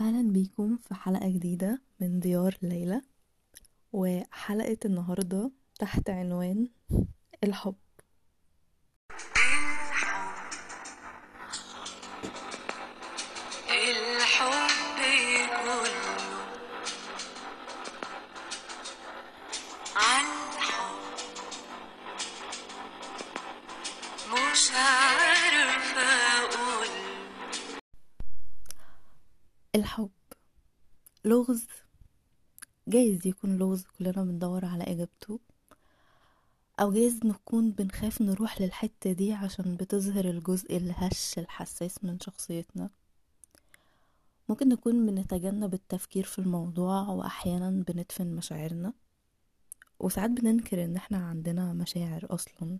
أهلا بيكم في حلقة جديدة من ديار ليلى وحلقة النهاردة تحت عنوان الحب. الحب. لغز. جايز يكون لغز كلنا بندور على إجابته. أو جايز نكون بنخاف نروح للحتة دي عشان بتظهر الجزء الهش الحساس من شخصيتنا. ممكن نكون بنتجنب التفكير في الموضوع وأحيانا بندفن مشاعرنا. وساعات بننكر إن إحنا عندنا مشاعر أصلا.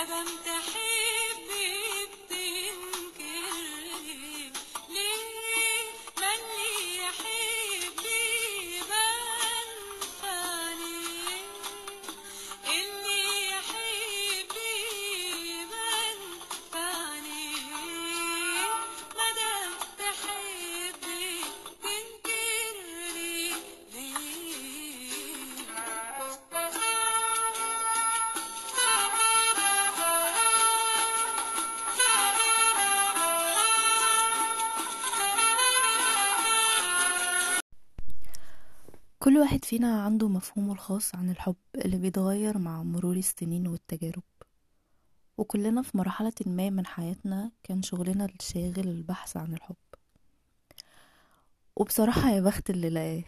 مادام كل واحد فينا عنده مفهومه الخاص عن الحب اللي بيتغير مع مرور السنين والتجارب. وكلنا في مرحلة ما من حياتنا كان شغلنا الشاغل البحث عن الحب. وبصراحة يا بخت اللي لقاه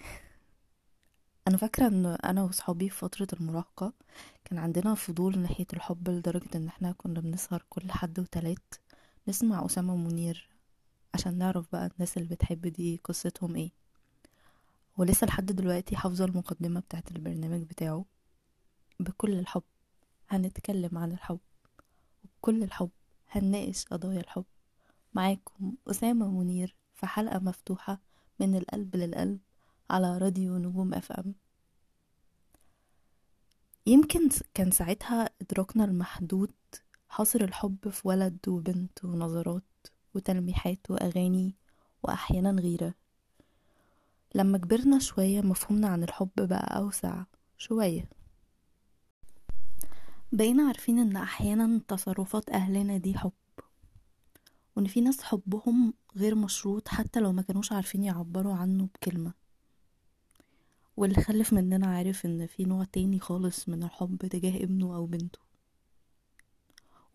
أنا فاكرة إن أنا وصحابي في فترة المراهقة كان عندنا فضول ناحية الحب لدرجة إن إحنا كنا بنسهر كل حد وتلات نسمع أسامة منير عشان نعرف بقى الناس اللي بتحب دي قصتهم إيه. ولسه لحد دلوقتي حافظة المقدمة بتاعت البرنامج بتاعه بكل الحب. هنتكلم عن الحب. وبكل الحب هنناقش قضايا الحب. معاكم أسامة منير في حلقة مفتوحة من القلب للقلب على راديو نجوم اف ام يمكن كان ساعتها إدراكنا المحدود حاصر الحب في ولد وبنت ونظرات وتلميحات وأغاني وأحيانا غيرة. لما كبرنا شوية مفهومنا عن الحب بقى أوسع شوية. بقينا عارفين إن أحيانا تصرفات أهلنا دي حب وإن في ناس حبهم غير مشروط حتى لو ما كانوش عارفين يعبروا عنه بكلمة. واللي خلف مننا عارف إن في نوع تاني خالص من الحب تجاه ابنه أو بنته.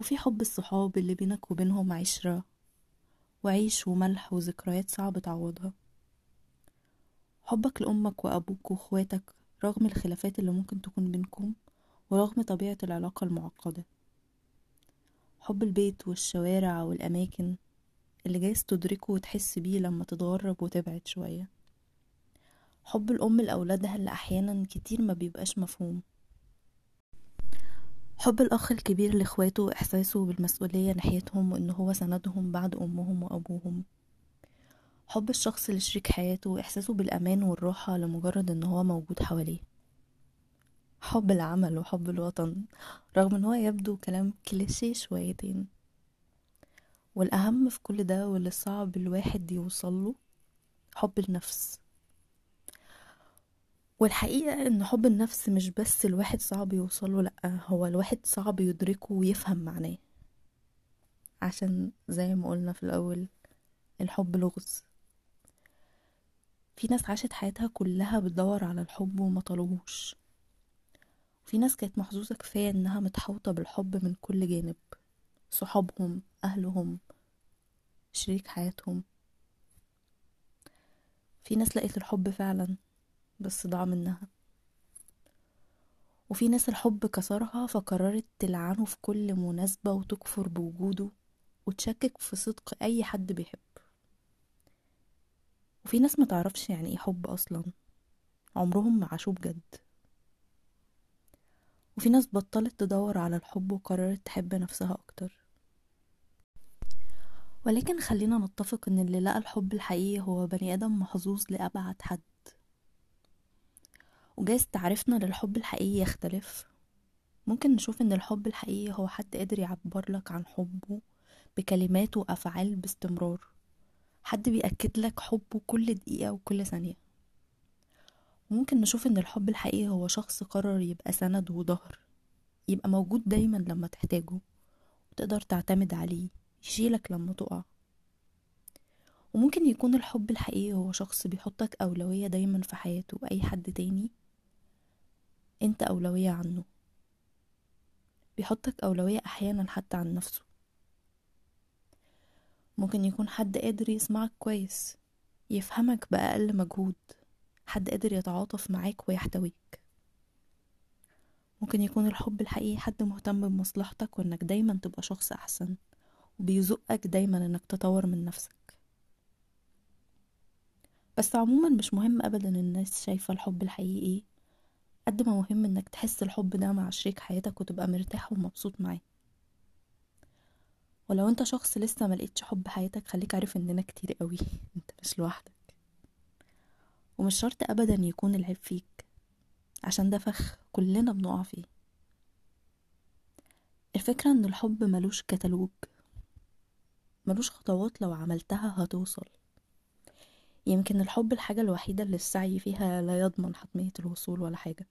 وفي حب الصحاب اللي بينك وبينهم عشرة وعيش وملح وذكريات صعب تعوضها. حبك لأمك وأبوك وأخواتك رغم الخلافات اللي ممكن تكون بينكم ورغم طبيعة العلاقة المعقدة. حب البيت والشوارع والأماكن اللي جايز تدركه وتحس بيه لما تتغرب وتبعد شوية. حب الأم لأولادها اللي أحيانا كتير ما بيبقاش مفهوم. حب الأخ الكبير لإخواته وإحساسه بالمسؤولية ناحيتهم وإن هو سندهم بعد أمهم وأبوهم. حب الشخص لشريك حياته وإحساسه بالأمان والراحة لمجرد إن هو موجود حواليه. حب العمل وحب الوطن رغم إن هو يبدو كلام كليشيه شويتين. والأهم في كل ده واللي صعب الواحد يوصله حب النفس. والحقيقة إن حب النفس مش بس الواحد صعب يوصله لأ هو الواحد صعب يدركه ويفهم معناه. عشان زي ما قلنا في الأول الحب لغز. في ناس عاشت حياتها كلها بتدور على الحب وما طلبوش. في ناس كانت محظوظة كفاية إنها متحوطة بالحب من كل جانب. صحابهم أهلهم شريك حياتهم. في ناس لقيت الحب فعلا بس ضاع منها. وفي ناس الحب كسرها فقررت تلعنه في كل مناسبة وتكفر بوجوده وتشكك في صدق أي حد بيحب وفي ناس متعرفش يعني إيه حب أصلا. عمرهم ما عاشوه بجد. وفي ناس بطلت تدور على الحب وقررت تحب نفسها أكتر. ولكن خلينا نتفق إن اللي لقى الحب الحقيقي هو بني آدم محظوظ لأبعد حد. وجايز تعرفنا للحب الحقيقي يختلف. ممكن نشوف إن الحب الحقيقي هو حد قادر يعبر لك عن حبه بكلمات وأفعال باستمرار. حد بيأكد لك حبه كل دقيقة وكل ثانية. وممكن نشوف إن الحب الحقيقي هو شخص قرر يبقى سند وظهر يبقى موجود دايما لما تحتاجه وتقدر تعتمد عليه يشيلك لما تقع. وممكن يكون الحب الحقيقي هو شخص بيحطك أولوية دايما في حياته أي حد تاني أنت أولوية عنه. بيحطك أولوية أحيانا حتى عن نفسه. ممكن يكون حد قادر يسمعك كويس يفهمك بأقل مجهود حد قادر يتعاطف معاك ويحتويك. ممكن يكون الحب الحقيقي حد مهتم بمصلحتك وإنك دايما تبقى شخص أحسن وبيزقك دايما إنك تطور من نفسك. بس عموما مش مهم ابدا الناس شايفة الحب الحقيقي قد ما مهم إنك تحس الحب ده مع شريك حياتك وتبقى مرتاح ومبسوط معاه. ولو انت شخص لسه ملقتش حب حياتك خليك عارف اننا كتير قوي. انت مش لوحدك. ومش شرط ابدا يكون العيب فيك. عشان ده فخ كلنا بنقع فيه. الفكرة إن الحب ملوش كتالوج. ملوش خطوات لو عملتها هتوصل. يمكن الحب الحاجة الوحيدة اللي السعي فيها لا يضمن حتمية الوصول ولا حاجة.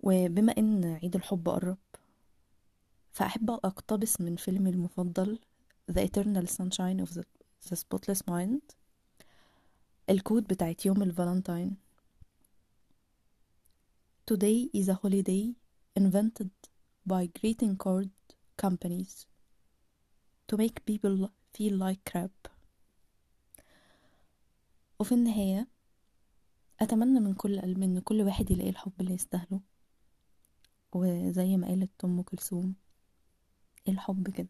وبما إن عيد الحب قرب فأحب أقتبس من فيلمي المفضل The Eternal Sunshine of the, the Spotless Mind الكود بتاعت يوم الفالنتاين. Today is a holiday invented by greeting card companies to make people feel like crap. وفي النهاية أتمنى من كل قلبي إن كل واحد يلاقي الحب اللي يستاهله. وزي ما قالت أم كلثوم الحب كده.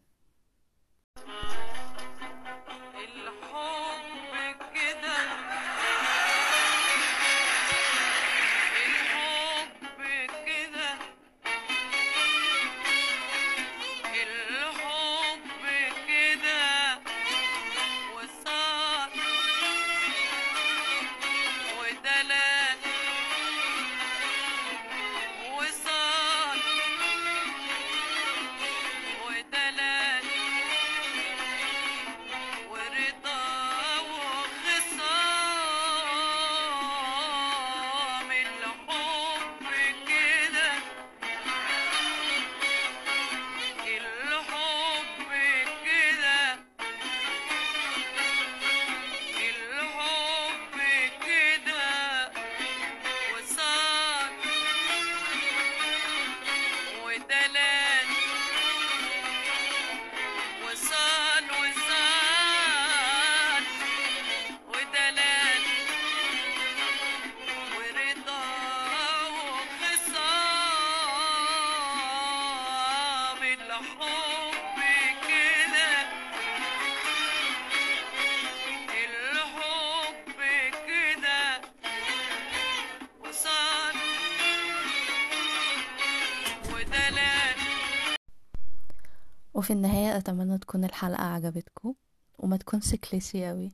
وفي النهاية أتمنى تكون الحلقة عجبتكم وما تكونش كليشيه أوي.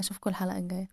أشوفكم الحلقة الجاية.